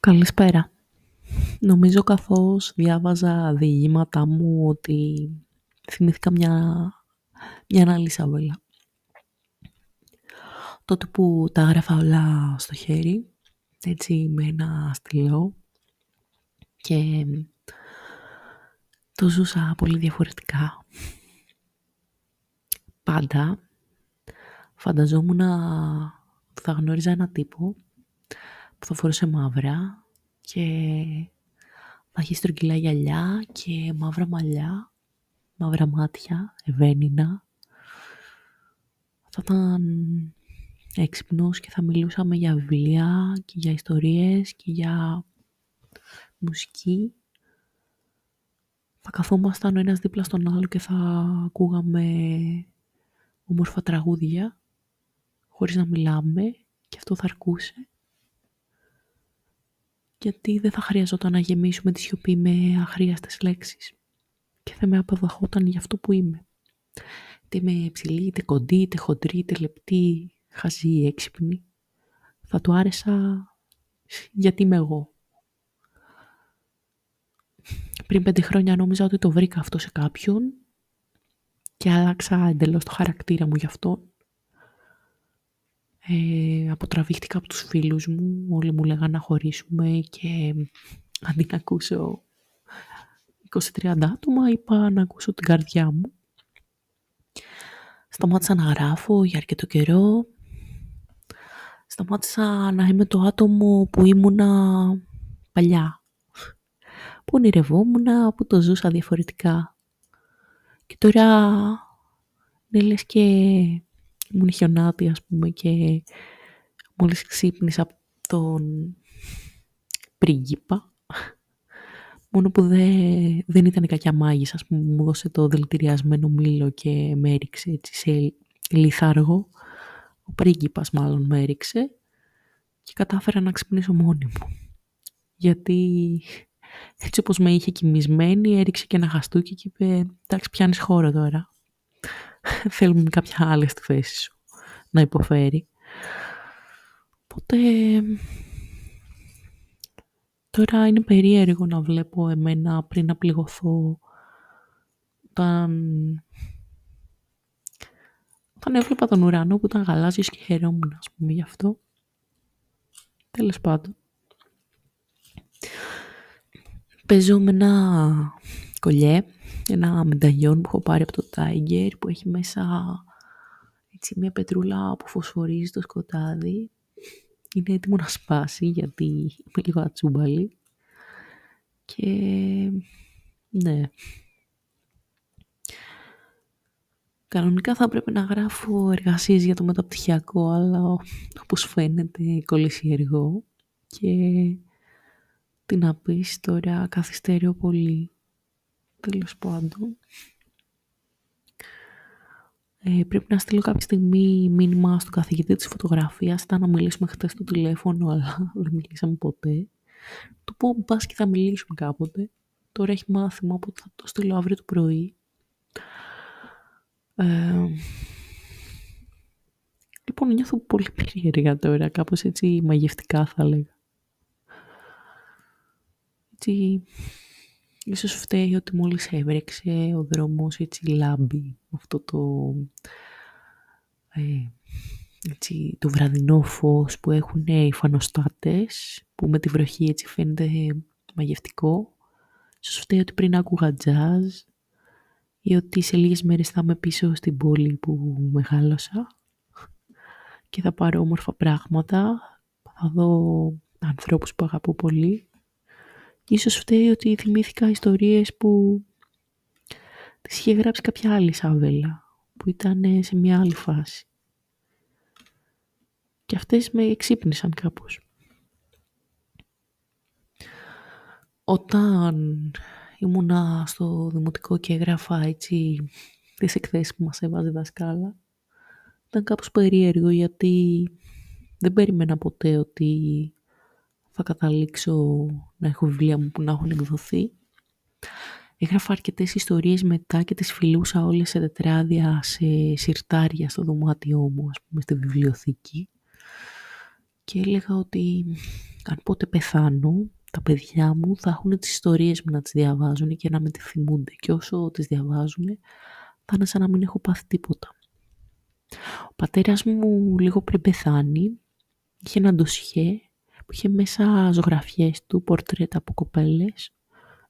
Καλησπέρα. Νομίζω καθώς διάβαζα διηγήματά μου ότι θυμήθηκα μια, μια άλλη Σαβέλα. Τότε που τα έγραφα όλα στο χέρι, έτσι με ένα στυλό και το ζούσα πολύ διαφορετικά. Πάντα φανταζόμουν ότι θα γνώριζα ένα τύπο που θα φορούσε μαύρα και θα έχει στρογγυλά γυαλιά και μαύρα μαλλιά, μαύρα μάτια, ευαίνινα. Θα ήταν έξυπνος και θα μιλούσαμε για βιβλία και για ιστορίες και για μουσική. Θα καθόμασταν ο ένας δίπλα στον άλλο και θα ακούγαμε όμορφα τραγούδια χωρίς να μιλάμε και αυτό θα αρκούσε γιατί δεν θα χρειαζόταν να γεμίσουμε τη σιωπή με αχρίαστες λέξεις και θα με αποδεχόταν για αυτό που είμαι. Είτε είμαι ψηλή, είτε κοντή, είτε χοντρή, είτε λεπτή, χαζή ή έξυπνη. Θα του άρεσα γιατί είμαι εγώ. Πριν πέντε χρόνια νόμιζα ότι το βρήκα αυτό σε κάποιον και άλλαξα εντελώς το χαρακτήρα μου γι' αυτό ε, αποτραβήχτηκα από τους φίλους μου, όλοι μου λέγανε να χωρίσουμε και αντί να ακούσω 20-30 άτομα είπα να ακούσω την καρδιά μου. Σταμάτησα να γράφω για αρκετό καιρό. Σταμάτησα να είμαι το άτομο που ήμουνα παλιά. Που ονειρευόμουν, που το ζούσα διαφορετικά. Και τώρα είναι λες και ήμουν χιονάτη ας πούμε και μόλις ξύπνησα από τον πρίγκιπα μόνο που δε, δεν ήταν κακιά μάγισσα ας πούμε μου δώσε το δηλητηριασμένο μήλο και με έριξε έτσι σε λιθάργο. Ο πρίγκιπας μάλλον με έριξε και κατάφερα να ξυπνήσω μόνη μου. Γιατί έτσι όπως με είχε κοιμισμένη έριξε και ένα χαστούκι και είπε εντάξει πιάνεις χώρο τώρα θέλουμε κάποια άλλη στη θέση σου να υποφέρει. Οπότε τώρα είναι περίεργο να βλέπω εμένα πριν να πληγωθώ όταν, όταν έβλεπα τον ουρανό που ήταν γαλάζιος και χαιρόμουν ας πούμε γι' αυτό. Τέλος πάντων. Παίζω με ένα κολλιέ ένα μενταγιόν που έχω πάρει από το Tiger που έχει μέσα έτσι, μια πετρούλα που φωσφορίζει το σκοτάδι. Είναι έτοιμο να σπάσει γιατί είμαι λίγο ατσούμπαλη. Και ναι. Κανονικά θα πρέπει να γράφω εργασίες για το μεταπτυχιακό, αλλά όπως φαίνεται κολλησιεργό και τι να πεις τώρα καθυστερώ πολύ. Τέλος πάντων. Ε, πρέπει να στείλω κάποια στιγμή μήνυμα στον καθηγητή της φωτογραφίας. Ήταν να μιλήσουμε χτες στο τηλέφωνο, αλλά δεν μιλήσαμε ποτέ. Του πω, πας και θα μιλήσουμε κάποτε. Τώρα έχει μάθημα, οπότε θα το στείλω αύριο το πρωί. Ε, λοιπόν, νιώθω πολύ περίεργα τώρα, κάπως έτσι μαγευτικά θα λέγα. Έτσι, Ίσως φταίει ότι μόλις έβρεξε ο δρόμος έτσι λάμπει αυτό το, ε, έτσι, το βραδινό φως που έχουν οι φανοστάτες που με τη βροχή έτσι φαίνεται μαγευτικό. Ίσως φταίει ότι πριν άκουγα jazz ή ότι σε λίγες μέρες θα είμαι πίσω στην πόλη που μεγάλωσα και θα πάρω όμορφα πράγματα, θα δω ανθρώπους που αγαπώ πολύ Ίσως φταίει ότι θυμήθηκα ιστορίες που τις είχε γράψει κάποια άλλη Σαβέλα, που ήταν σε μια άλλη φάση. Και αυτές με εξύπνησαν κάπως. Όταν ήμουνα στο δημοτικό και έγραφα έτσι τις εκθέσεις που μας έβαζε δασκάλα, ήταν κάπως περίεργο γιατί δεν περίμενα ποτέ ότι θα καταλήξω να έχω βιβλία μου που να έχουν εκδοθεί. Έγραφα αρκετές ιστορίες μετά και τις φιλούσα όλες σε τετράδια, σε συρτάρια στο δωμάτιό μου, ας πούμε, στη βιβλιοθήκη. Και έλεγα ότι αν πότε πεθάνω, τα παιδιά μου θα έχουν τις ιστορίες μου να τις διαβάζουν και να με τη θυμούνται. Και όσο τις διαβάζουν, θα είναι σαν να μην έχω πάθει τίποτα. Ο πατέρας μου λίγο πριν πεθάνει, είχε ένα ντοσιέ που είχε μέσα ζωγραφιές του, πορτρέτα από κοπέλες.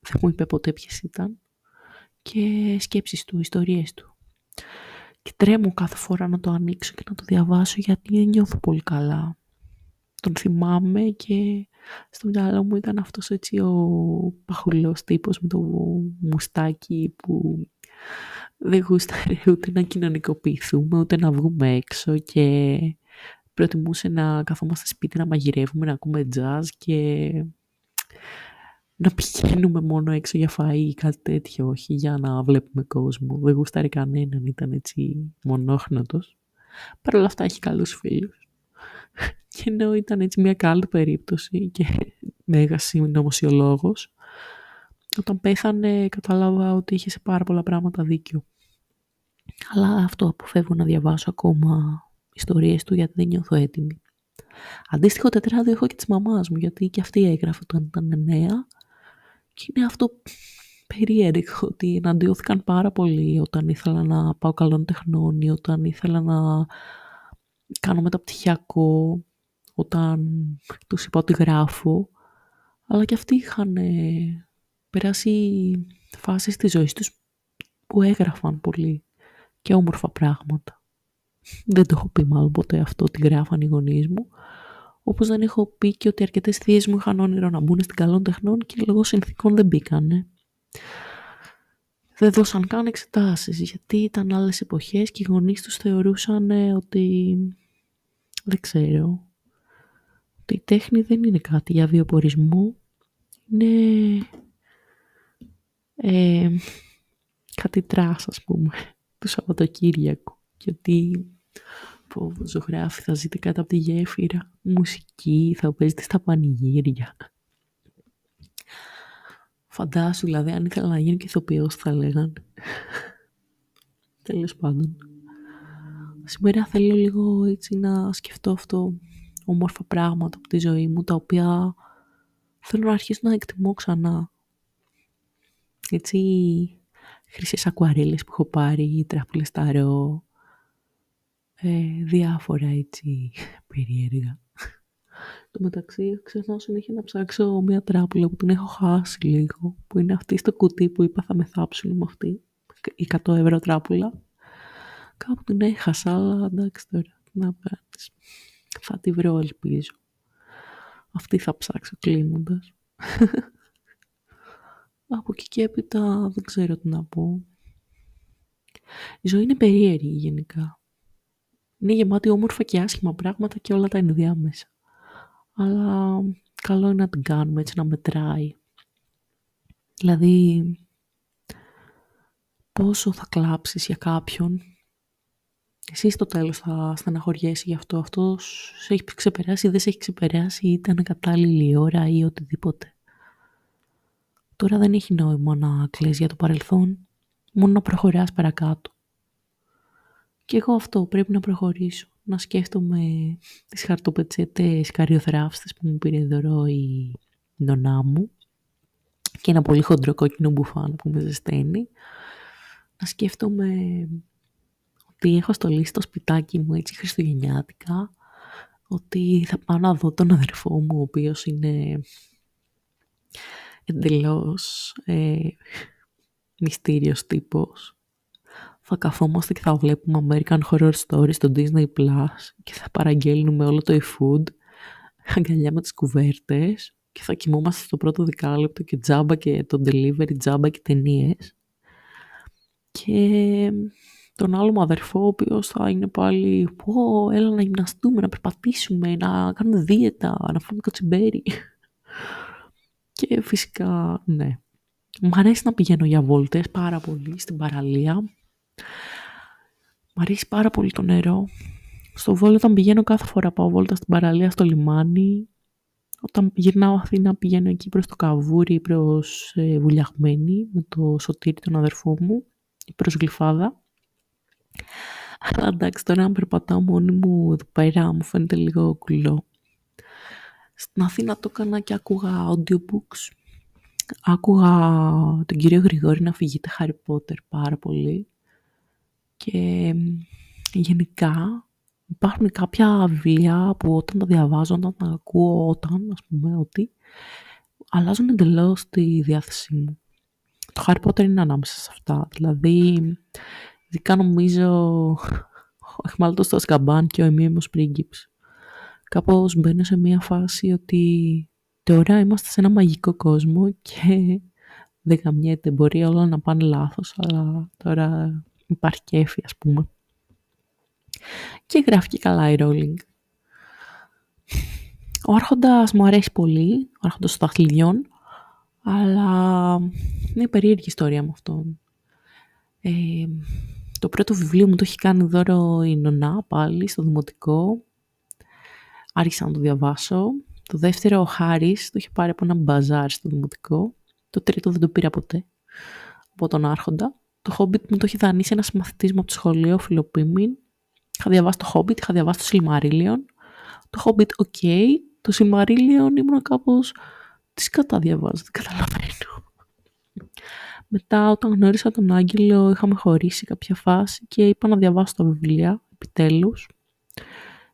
Δεν μου είπε ποτέ ποιες ήταν. Και σκέψεις του, ιστορίες του. Και τρέμω κάθε φορά να το ανοίξω και να το διαβάσω γιατί δεν νιώθω πολύ καλά. Τον θυμάμαι και στο μυαλό μου ήταν αυτός έτσι ο παχουλός τύπος με το μουστάκι που δεν γούσταρε ούτε να κοινωνικοποιηθούμε ούτε να βγούμε έξω και προτιμούσε να καθόμαστε σπίτι να μαγειρεύουμε, να ακούμε jazz και να πηγαίνουμε μόνο έξω για φαΐ ή κάτι τέτοιο, όχι για να βλέπουμε κόσμο. Δεν γούσταρε κανέναν, ήταν έτσι μονόχνοτος. Παρ' όλα αυτά έχει καλούς φίλους. Και ενώ ήταν έτσι μια καλή περίπτωση και μέγας συνωμοσιολόγος, όταν πέθανε κατάλαβα ότι είχε σε πάρα πολλά πράγματα δίκιο. Αλλά αυτό αποφεύγω να διαβάσω ακόμα ιστορίες του γιατί δεν νιώθω έτοιμη. Αντίστοιχο τετράδιο έχω και της μαμάς μου γιατί και αυτή έγραφε όταν ήταν νέα και είναι αυτό περίεργο ότι εναντιώθηκαν πάρα πολύ όταν ήθελα να πάω καλών τεχνών ή όταν ήθελα να κάνω μεταπτυχιακό, όταν τους είπα ότι γράφω. Αλλά και αυτοί είχαν περάσει φάσεις της ζωής τους που έγραφαν πολύ και όμορφα πράγματα. Δεν το έχω πει μάλλον ποτέ αυτό ότι γράφαν οι γονείς μου. Όπως δεν έχω πει και ότι αρκετές θείες μου είχαν όνειρο να μπουν στην καλών τεχνών και λόγω συνθήκων δεν μπήκανε. Δεν δώσαν καν εξετάσεις γιατί ήταν άλλες εποχές και οι γονείς τους θεωρούσαν ότι δεν ξέρω ότι η τέχνη δεν είναι κάτι για βιοπορισμό είναι ε, κάτι trash ας πούμε του Σαββατοκύριακου γιατί πω, ζωγράφοι θα ζείτε κάτω από τη γέφυρα μουσική θα παίζετε στα πανηγύρια. Φαντάσου δηλαδή αν ήθελα να γίνω και ηθοποιός θα λέγανε. Τέλος πάντων. Σήμερα θέλω λίγο έτσι να σκεφτώ αυτό όμορφα πράγματα από τη ζωή μου τα οποία θέλω να αρχίσω να εκτιμώ ξανά. Έτσι χρυσές ακουαρέλες που έχω πάρει, τράπουλες ταρό, ε, διάφορα έτσι περίεργα. Το μεταξύ ξεχνάω συνέχεια να ψάξω μια τράπουλα που την έχω χάσει λίγο, που είναι αυτή στο κουτί που είπα θα με θάψουν με αυτή, η 100 ευρώ τράπουλα. Κάπου την έχασα, αλλά εντάξει τώρα, να κάνεις. Θα τη βρω, ελπίζω. Αυτή θα ψάξω κλείνοντας. Από εκεί και έπειτα δεν ξέρω τι να πω. Η ζωή είναι περίεργη γενικά. Είναι γεμάτη όμορφα και άσχημα πράγματα και όλα τα ενδιάμεσα. Αλλά καλό είναι να την κάνουμε έτσι να μετράει. Δηλαδή, πόσο θα κλάψεις για κάποιον, εσύ στο τέλος θα στεναχωριέσαι γι' αυτό, αυτός σε έχει ξεπεράσει ή δεν σε έχει ξεπεράσει ή ήταν κατάλληλη η ώρα ή οτιδήποτε. Τώρα δεν έχει νόημα να κλαις για το παρελθόν, μόνο να προχωράς παρακάτω. Και εγώ αυτό πρέπει να προχωρήσω, να σκέφτομαι τις χαρτοπετσέτες καριοθράφστες που μου πήρε δωρό η νονά μου και ένα πολύ χοντρό κόκκινο μπουφάν που με ζεσταίνει. Να σκέφτομαι ότι έχω στολίσει το σπιτάκι μου έτσι χριστουγεννιάτικα, ότι θα πάω να δω τον αδερφό μου, ο οποίος είναι εντελώς ε, μυστήριος τύπος. Θα καθόμαστε και θα βλέπουμε American Horror Story στο Disney Plus και θα παραγγέλνουμε όλο το e-food, αγκαλιά με τις κουβέρτες και θα κοιμόμαστε στο πρώτο δεκάλεπτο και τζάμπα και το delivery τζάμπα και ταινίες. Και τον άλλο μου αδερφό, ο οποίος θα είναι πάλι, πω, έλα να γυμναστούμε, να περπατήσουμε, να κάνουμε δίαιτα, να φάμε κοτσιμπέρι. Και φυσικά, ναι. Μ' αρέσει να πηγαίνω για βόλτες πάρα πολύ στην παραλία. Μ' αρέσει πάρα πολύ το νερό. Στο Βόλο όταν πηγαίνω κάθε φορά πάω βόλτα στην παραλία στο λιμάνι. Όταν γυρνάω Αθήνα πηγαίνω εκεί προς το Καβούρι, προς ε, Βουλιαγμένη με το σωτήρι τον αδερφό μου ή προς Γλυφάδα. Αλλά εντάξει τώρα αν περπατάω μόνη μου εδώ πέρα μου φαίνεται λίγο κουλό. Στην Αθήνα το έκανα και άκουγα audiobooks. Άκουγα τον κύριο Γρηγόρη να φυγείται Harry Potter πάρα πολύ. Και γενικά υπάρχουν κάποια βιβλία που όταν τα διαβάζω, όταν τα ακούω, όταν, ας πούμε, ότι αλλάζουν εντελώς τη διάθεσή μου. Το Harry Potter είναι ανάμεσα σε αυτά. Δηλαδή, ειδικά νομίζω ο Αχμάλτος στο Σκαμπάν και ο Εμίμος Πρίγκιπς. Κάπως μπαίνω σε μια φάση ότι τώρα είμαστε σε ένα μαγικό κόσμο και δεν καμιέται. Μπορεί όλα να πάνε λάθος, αλλά τώρα υπάρχει κέφι, ας πούμε. Και γράφει και καλά η Rowling. Ο Άρχοντας μου αρέσει πολύ, ο Άρχοντας των Δαχτυλιών, αλλά είναι περίεργη ιστορία με αυτόν. Ε, το πρώτο βιβλίο μου το έχει κάνει δώρο η Νονά πάλι στο δημοτικό. Άρχισα να το διαβάσω. Το δεύτερο ο Χάρης το είχε πάρει από ένα μπαζάρ στο δημοτικό. Το τρίτο δεν το πήρα ποτέ από τον Άρχοντα. Το Hobbit μου το έχει δανείσει ένας μαθητής μου από το σχολείο, Φιλοπίμιν. Είχα διαβάσει το Hobbit, είχα διαβάσει το Silmarillion. Το Hobbit, OK. Okay. Το Silmarillion ήμουν κάπως... Τι σκατά διαβάζω, δεν καταλαβαίνω. Μετά όταν γνώρισα τον Άγγελο είχαμε χωρίσει κάποια φάση και είπα να διαβάσω τα βιβλία, επιτέλους.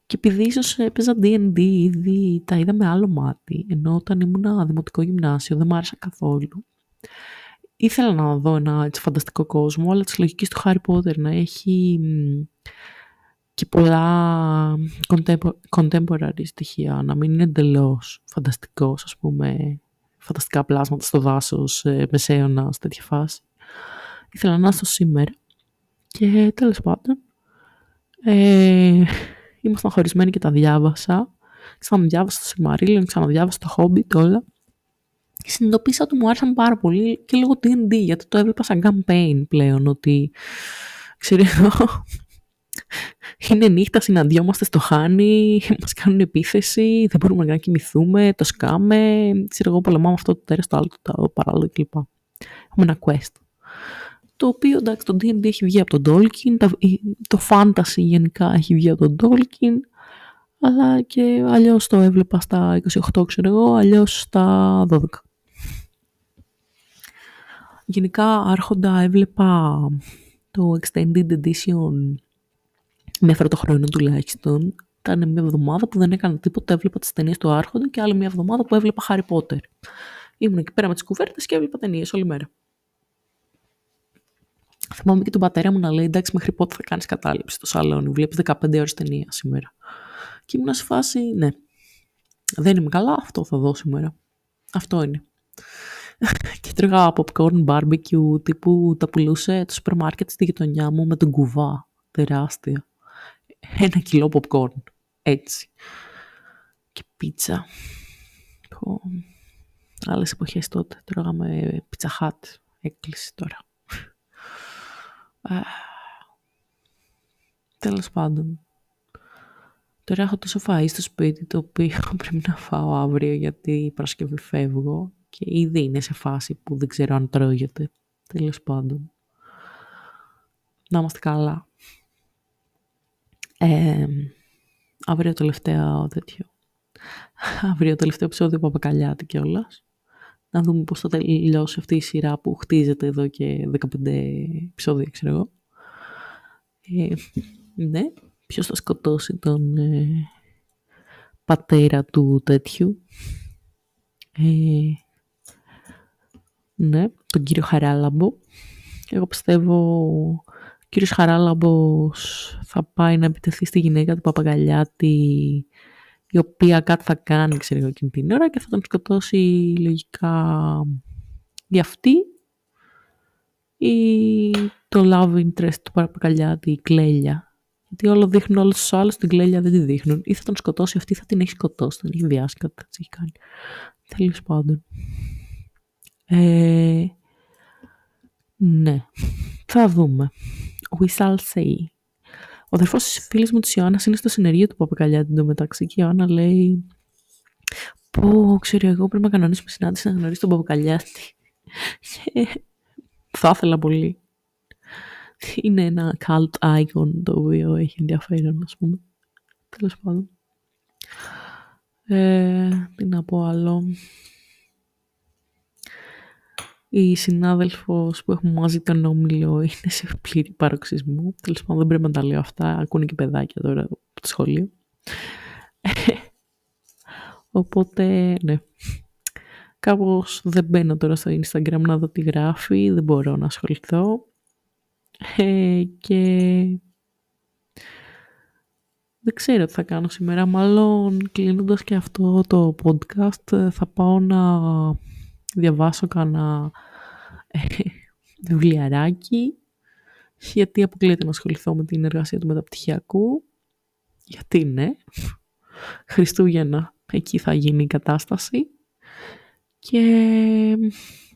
Και επειδή ίσως έπαιζα D&D ήδη, τα είδα με άλλο μάτι, ενώ όταν ήμουν δημοτικό γυμνάσιο δεν μ' άρεσαν καθόλου. Ήθελα να δω ένα έτσι, φανταστικό κόσμο, αλλά της λογικής του Harry Potter να έχει και πολλά contemporary στοιχεία, να μην είναι εντελώς φανταστικός, ας πούμε, φανταστικά πλάσματα στο δάσος, ε, μεσαίωνας, σε τέτοια φάση. Ήθελα να στο σήμερα. Και τέλος πάντων, ε, ήμασταν χωρισμένοι και τα διάβασα. Ξαναδιάβασα το Σιμαρίλιον, ξαναδιάβασα το Hobbit, όλα. Και συνειδητοποίησα ότι μου άρεσαν πάρα πολύ και λόγω D&D, γιατί το έβλεπα σαν campaign πλέον, ότι ξέρω είναι νύχτα, συναντιόμαστε στο χάνι, μας κάνουν επίθεση, δεν μπορούμε να κοιμηθούμε, το σκάμε, ξέρω εγώ πολεμάμε αυτό το τέρας, το άλλο, το παράλληλο κλπ. Έχουμε ένα quest. Το οποίο εντάξει το D&D έχει βγει από τον Tolkien, το fantasy γενικά έχει βγει από τον Tolkien, αλλά και αλλιώς το έβλεπα στα 28 ξέρω εγώ, αλλιώς στα 12. Γενικά άρχοντα έβλεπα το Extended Edition μία το χρόνο τουλάχιστον. Ήταν μια εβδομάδα που δεν έκανα τίποτα, έβλεπα τις ταινίες του Άρχοντα και άλλη μια εβδομάδα που έβλεπα Harry Potter. Ήμουν εκεί πέρα με τις κουβέρτες και έβλεπα ταινίες όλη μέρα. Θυμάμαι και τον πατέρα μου να λέει: Εντάξει, μέχρι πότε θα κάνεις κατάληψη στο σαλόνι. Βλέπεις 15 ώρες ταινία σήμερα. Και ήμουν σε φάση: Ναι, δεν είμαι καλά, αυτό θα δω σήμερα. Αυτό είναι. Και τρώγα popcorn barbecue τύπου τα πουλούσε το σούπερ μάρκετ στη γειτονιά μου με τον κουβά. Τεράστια ένα κιλό popcorn. Έτσι. Και πίτσα. Πω. Άλλες εποχές τότε. Τρώγαμε πίτσα χάτ. Έκλεισε τώρα. Τέλος πάντων. Τώρα έχω τόσο φαΐ στο σπίτι το οποίο πρέπει να φάω αύριο γιατί η Παρασκευή φεύγω και ήδη είναι σε φάση που δεν ξέρω αν τρώγεται. Τέλος πάντων. Να είμαστε καλά. Ε, αύριο τελευταίο τέτοιο. αύριο τελευταίο επεισόδιο Παπακαλιάτη κιόλας. Να δούμε πώς θα τελειώσει αυτή η σειρά που χτίζεται εδώ και 15 επεισόδια, ξέρω εγώ. Ε, ναι, ποιος θα σκοτώσει τον ε, πατέρα του τέτοιου. Ε, ναι, τον κύριο Χαράλαμπο. Εγώ πιστεύω κύριος Χαράλαμπος θα πάει να επιτεθεί στη γυναίκα του Παπαγκαλιάτη η οποία κάτι θα κάνει, ξέρω εγώ, εκείνη την ώρα και θα τον σκοτώσει λογικά για αυτή ή το love interest του Παπαγκαλιάτη, η κλέλια. Γιατί όλο δείχνουν όλους τους άλλους, την κλέλια δεν τη δείχνουν. Ή θα τον σκοτώσει αυτή, θα την έχει σκοτώσει, θα την έχει βιάσει, κάτι θα έχει κάνει. Τέλος πάντων. Ε, ναι, θα δούμε. We shall see. Ο αδερφός της φίλης μου της Ιωάννας είναι στο συνεργείο του Παπακαλιάτη εντωμεταξύ και η Ιωάννα λέει. Πω, ξέρω εγώ, πρέπει να κανονίσουμε συνάντηση να γνωρίσει τον Παπακαλιάτη. Και θα ήθελα πολύ. Είναι ένα cult icon το οποίο έχει ενδιαφέρον, ας πούμε. Τέλος πάντων. Ε, τι να πω άλλο. Η συνάδελφος που έχουμε μαζί τον όμιλο είναι σε πλήρη παροξισμό. Τέλος πάντων δεν πρέπει να τα λέω αυτά. Ακούνε και παιδάκια τώρα από το σχολείο. Οπότε, ναι. Κάπως δεν μπαίνω τώρα στο Instagram να δω τι γράφει. Δεν μπορώ να ασχοληθώ. Ε, και δεν ξέρω τι θα κάνω σήμερα. Μάλλον κλείνοντας και αυτό το podcast θα πάω να διαβάσω κανένα ε, βιβλιαράκι γιατί αποκλείεται να ασχοληθώ με την εργασία του μεταπτυχιακού. Γιατί ναι. Χριστούγεννα εκεί θα γίνει η κατάσταση. Και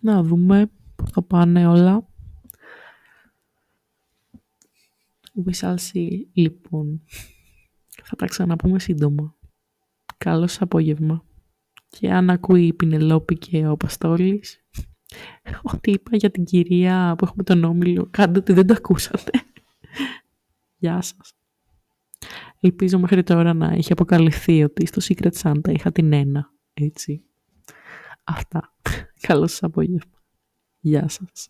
να δούμε πώς θα πάνε όλα. We shall see, λοιπόν. Θα τα ξαναπούμε σύντομα. Καλό σας απόγευμα. Και αν ακούει η Πινελόπη και ο Παστόλης, ό,τι είπα για την κυρία που έχουμε τον Όμιλο, κάντε ότι δεν το ακούσατε. Γεια σας. Ελπίζω μέχρι τώρα να έχει αποκαλυφθεί ότι στο Secret Santa είχα την ένα. Έτσι. Αυτά. Καλό σας απόγευμα. Γεια σας.